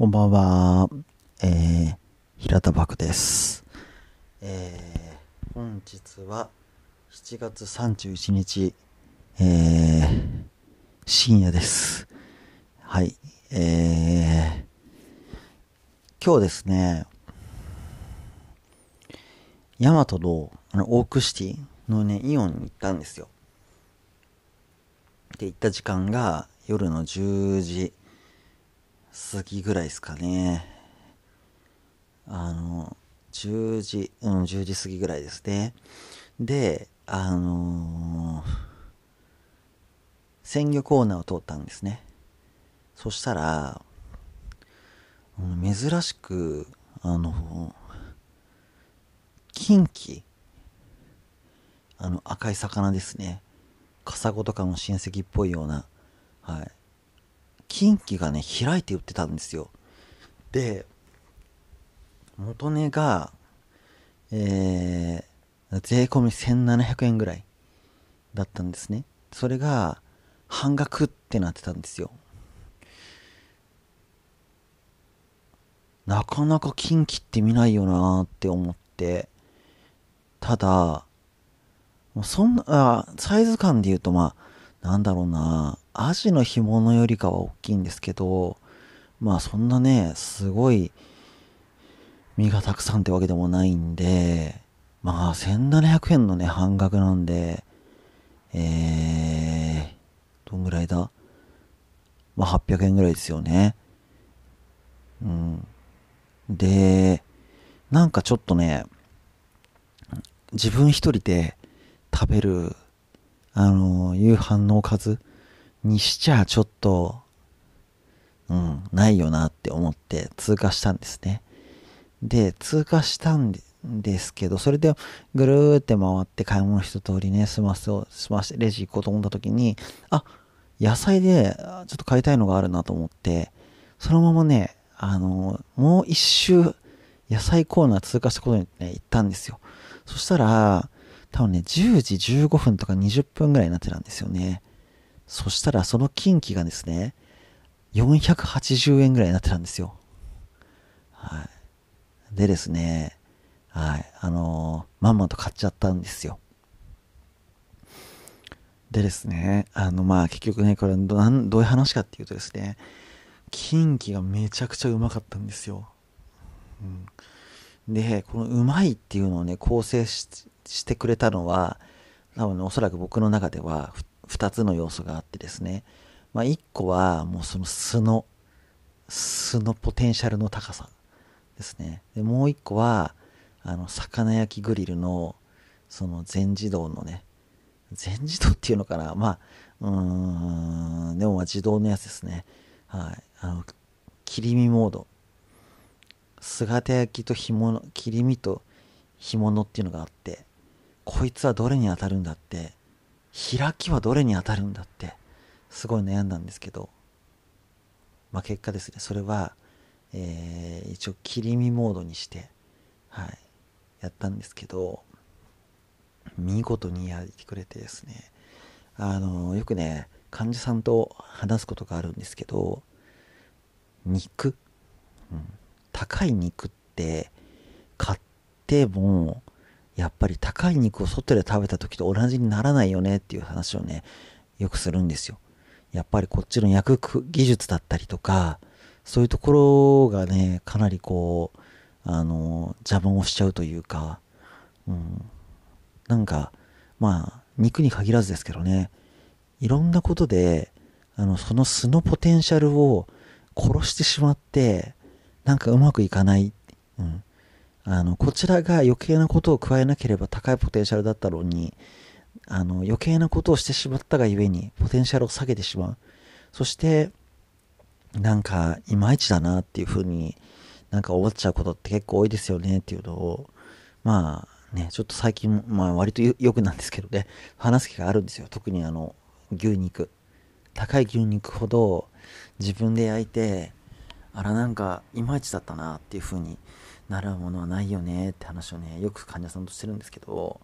こんばんは。えー、平田漠です。えー、本日は7月31日、えー、深夜です。はい。えー、今日ですね、ヤマトのあのオークシティのね、イオンに行ったんですよ。で、行った時間が夜の10時過ぎぐらいですかね。あの、10時、うん、10時過ぎぐらいですね。で、あのー鮮魚コーナーを通ったんですね。そしたら、珍しく、あの、キンキ、あの赤い魚ですね。カサゴとかの親戚っぽいような、はい。キンキがね、開いて売ってたんですよ。で、元値が、えー、税込み1700円ぐらいだったんですね。それが、半額ってなってたんですよ。なかなかキンキって見ないよなーって思って、ただ、もうそんな、あサイズ感で言うとまあ、なんだろうな、アジの干物よりかは大きいんですけど、まあそんなね、すごい、身がたくさんってわけでもないんで、まあ1700円のね、半額なんで、えー、どんぐらいだ？まあ800円ぐらいですよね。うん。で、なんかちょっとね、自分一人で食べる、あの、夕飯のおかずにしちゃちょっと、うん、ないよなって思って通過したんですね。で、通過したんですけど、それでぐるーって回って買い物一通りね、済ませを、済ましてレジ行こうと思った時に、あ、野菜でちょっと買いたいのがあるなと思って、そのままね、あの、もう一周野菜コーナー通過したことにね、行ったんですよ。そしたら、多分ね、10時15分とか20分ぐらいになってたんですよね。そしたら、その近畿がですね、480円ぐらいになってたんですよ。はい。でですね、はい。あのーまんまと買っちゃったんですよ。でですね、あの、まあ、結局ね、これど、どういう話かっていうとですね、近畿がめちゃくちゃうまかったんですよ。うん、で、このうまいっていうのをね、構成ししてくれたのは、多分ね、おそらく僕の中では2つの要素があってですね、まあ、1個はもうその素の、素のポテンシャルの高さですね。で、もう1個は、あの、魚焼きグリルの、その全自動のね、全自動っていうのかな？まあ、うーん、でもまあ自動のやつですね。はい。あの、切り身モード。姿焼きと干物、切り身と干物っていうのがあって、こいつはどれに当たるんだって、開きはどれに当たるんだって、すごい悩んだんですけど、まあ結果ですね、それは、えー、一応切り身モードにして、はい、やったんですけど、見事にやってくれてですね、あの、よくね、患者さんと話すことがあるんですけど、肉、うん、高い肉って買っても、やっぱり高い肉を外で食べた時と同じにならないよねっていう話をね、よくするんですよ。やっぱりこっちの焼く技術だったりとか、そういうところがね、かなりこう、あの、邪魔をしちゃうというか、うん、なんか、まあ、肉に限らずですけどね、いろんなことで、あの、その素のポテンシャルを殺してしまって、なんかうまくいかない。うん。あの、こちらが余計なことを加えなければ高いポテンシャルだったのに、あの、余計なことをしてしまったがゆえに、ポテンシャルを下げてしまう。そして、なんか、いまいちだなっていうふうに、なんか思っちゃうことって結構多いですよねっていうのを、まあね、ちょっと最近、まあ割とよくなんですけどね、話す機会あるんですよ。特にあの、牛肉。高い牛肉ほど自分で焼いて、あらなんかいまいちだったなっていう風になるものはないよねって話をね、よく患者さんとしてるんですけど、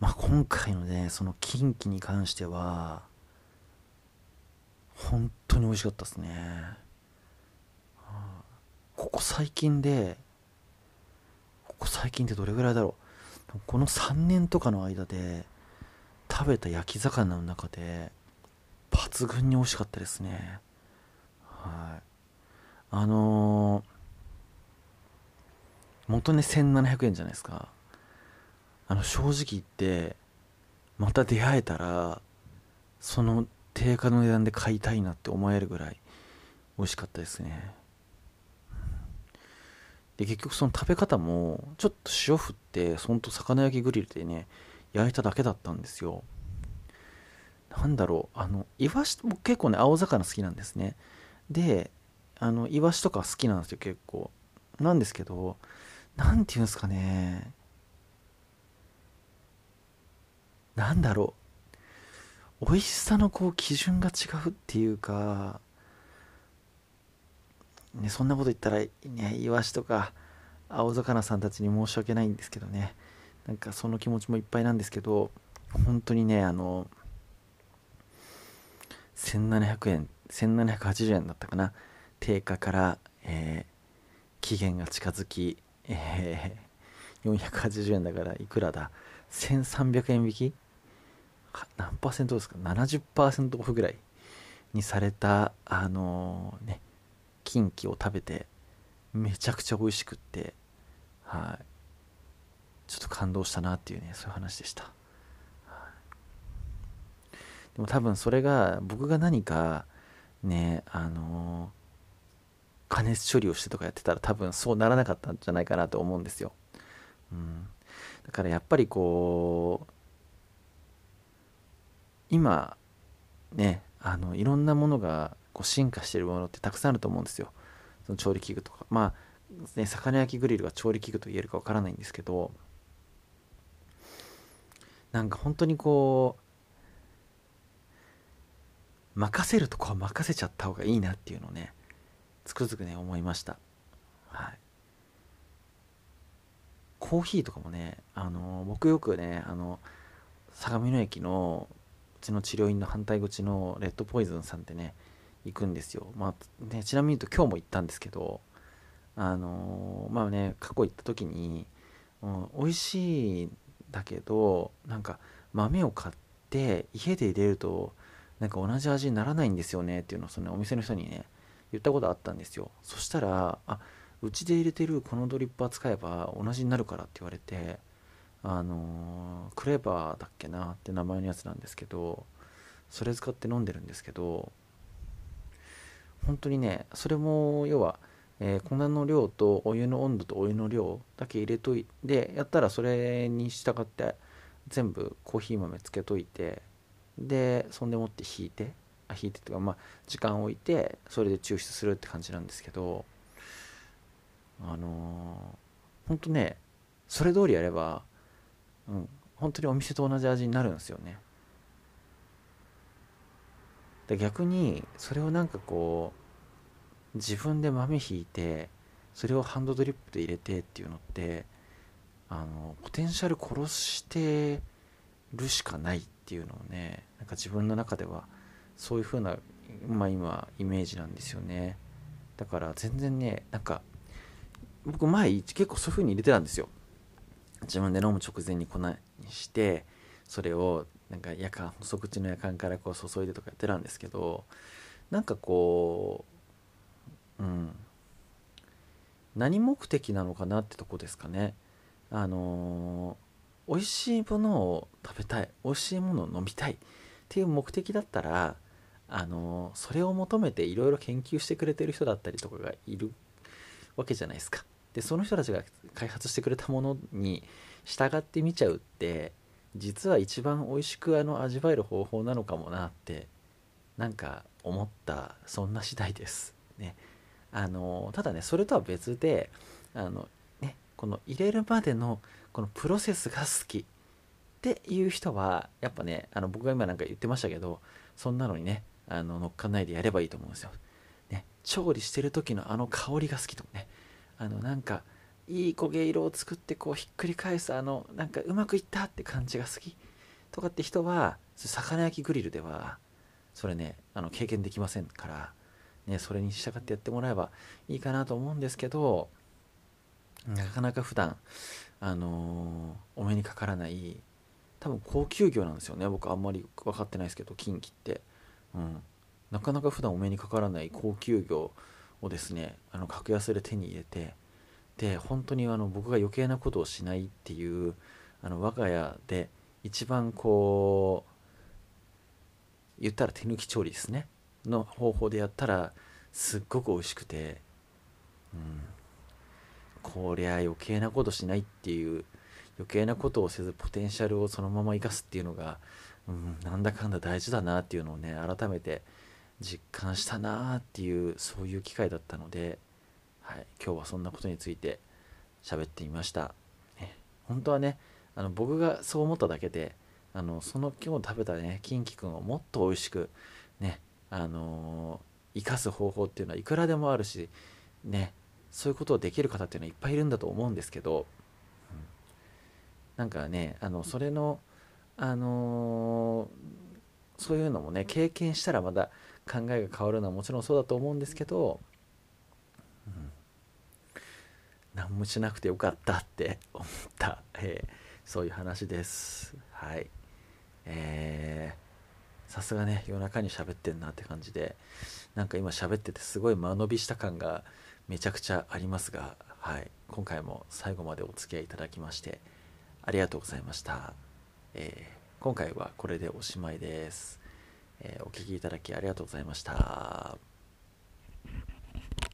まあ今回のね、その近畿に関しては、本当に美味しかったですね。ここ最近でここ最近ってどれぐらいだろうこの3年とかの間で食べた焼き魚の中で抜群に美味しかったですねはい。あのー元ね1700円じゃないですか。あの正直言ってまた出会えたらその定価の値段で買いたいなって思えるぐらい美味しかったですね。で結局その食べ方もちょっと塩振ってほんと魚焼きグリルでね焼いただけだったんですよ。なんだろうあのイワシ僕結構ね青魚好きなんですね。であのイワシとか好きなんですよ結構。なんですけど何て言うんですかね。なんだろう。美味しさのこう基準が違うっていうかねそんなこと言ったらねイワシとか青魚さんたちに申し訳ないんですけどね。なんかその気持ちもいっぱいなんですけど本当にねあの1700円1780円だったかな。定価から、えー、期限が近づきえー、480円だからいくらだ？1300円引き？何パーセントですか？70%オフぐらいにされたあのー、ねキンキを食べてめちゃくちゃ美味しくってはい。ちょっと感動したなっていうねそういう話でした、でも多分それが僕が何かねあの加熱処理をしてとかやってたら多分そうならなかったんじゃないかなと思うんですよ。うん、だからやっぱりこう今ねあのいろんなものがこう進化してるものってたくさんあると思うんですよ。その調理器具とかまあ、ね、魚焼きグリルが調理器具と言えるかわからないんですけどなんか本当にこう任せるとこは任せちゃった方がいいなっていうのをねつくづくね思いました。はい。コーヒーとかもねあの僕よくねあの相模野駅のうちの治療院の反対口のレッドポイズンさんってね行くんですよ。まあねちなみに言うと今日も行ったんですけどあのまあね過去行った時に、うん、美味しいだけどなんか豆を買って家で入れるとなんか同じ味にならないんですよねっていうのをそのお店の人にね言ったことあったんですよ。そしたらあうちで入れてるこのドリッパー使えば同じになるからって言われてあのー、クレバーだっけなって名前のやつなんですけどそれ使って飲んでるんですけど本当にねそれも要は、えー、粉の量とお湯の温度とお湯の量だけ入れといてやったらそれに従って全部コーヒー豆つけといてでそんでもって引いてあ引いてとかまあ時間を置いてそれで抽出するって感じなんですけどあのー、本当ねそれ通りやればうん本当にお店と同じ味になるんですよね。で逆にそれをなんかこう自分で豆ひいてそれをハンドドリップで入れてっていうのってあのポテンシャル殺してるしかないっていうのをねなんか自分の中ではそういう風な、まあ、今イメージなんですよね。だから全然ねなんか僕前結構そういう風に入れてたんですよ。自分で飲む直前に粉にしてそれをなんか夜間細口の夜間からこう注いでとかやってたんですけどなんかこううん。何目的なのかなってとこですかね。あのー、美味しいものを食べたい美味しいものを飲みたいっていう目的だったらあのそれを求めていろいろ研究してくれてる人だったりとかがいるわけじゃないですか。でその人たちが開発してくれたものに従ってみちゃうって実は一番美味しくあの味わえる方法なのかもなってなんか思ったそんな次第です。ね、あのただねそれとは別であの、この入れるまでのこのプロセスが好きっていう人はやっぱねあの僕が今なんか言ってましたけどそんなのにねあの乗っかないでやればいいと思うんですよ。ね、調理してる時のあの香りが好きとかねあのなんかいい焦げ色を作ってこうひっくり返すあのなんかうまくいったって感じが好きとかって人は魚焼きグリルではそれねあの経験できませんからね、それに従ってやってもらえばいいかなと思うんですけどなかなか普段あのー、お目にかからない多分高級魚なんですよね。僕あんまり分かってないですけど近畿って、うん、なかなか普段お目にかからない高級魚をですねあの格安で手に入れてで本当にあの僕が余計なことをしないっていうあの我が家で一番こう言ったら手抜き調理ですね。の方法でやったらすっごく美味しくて、うん、こりゃ余計なことしないっていう余計なことをせずポテンシャルをそのまま生かすっていうのが、うん、なんだかんだ大事だなっていうのをね改めて実感したなっていうそういう機会だったので、はい、今日はそんなことについて喋ってみました、ね、本当はねあの僕がそう思っただけであのその今日食べたねキンキ君をもっと美味しくねあのー、生かす方法っていうのはいくらでもあるしねそういうことをできる方っていうのはいっぱいいるんだと思うんですけど、うん、なんかねあのそれのあのー、そういうのもね経験したらまだ考えが変わるのはもちろんそうだと思うんですけど、うん、何もしなくてよかったって思った、えー、そういう話です。はい。えー、さすがね夜中に喋ってんなって感じでなんか今喋っててすごい間延びした感がめちゃくちゃありますが、はい、今回も最後までお付き合いいただきましてありがとうございました、えー、今回はこれでおしまいです。えー、お聴きいただきありがとうございました。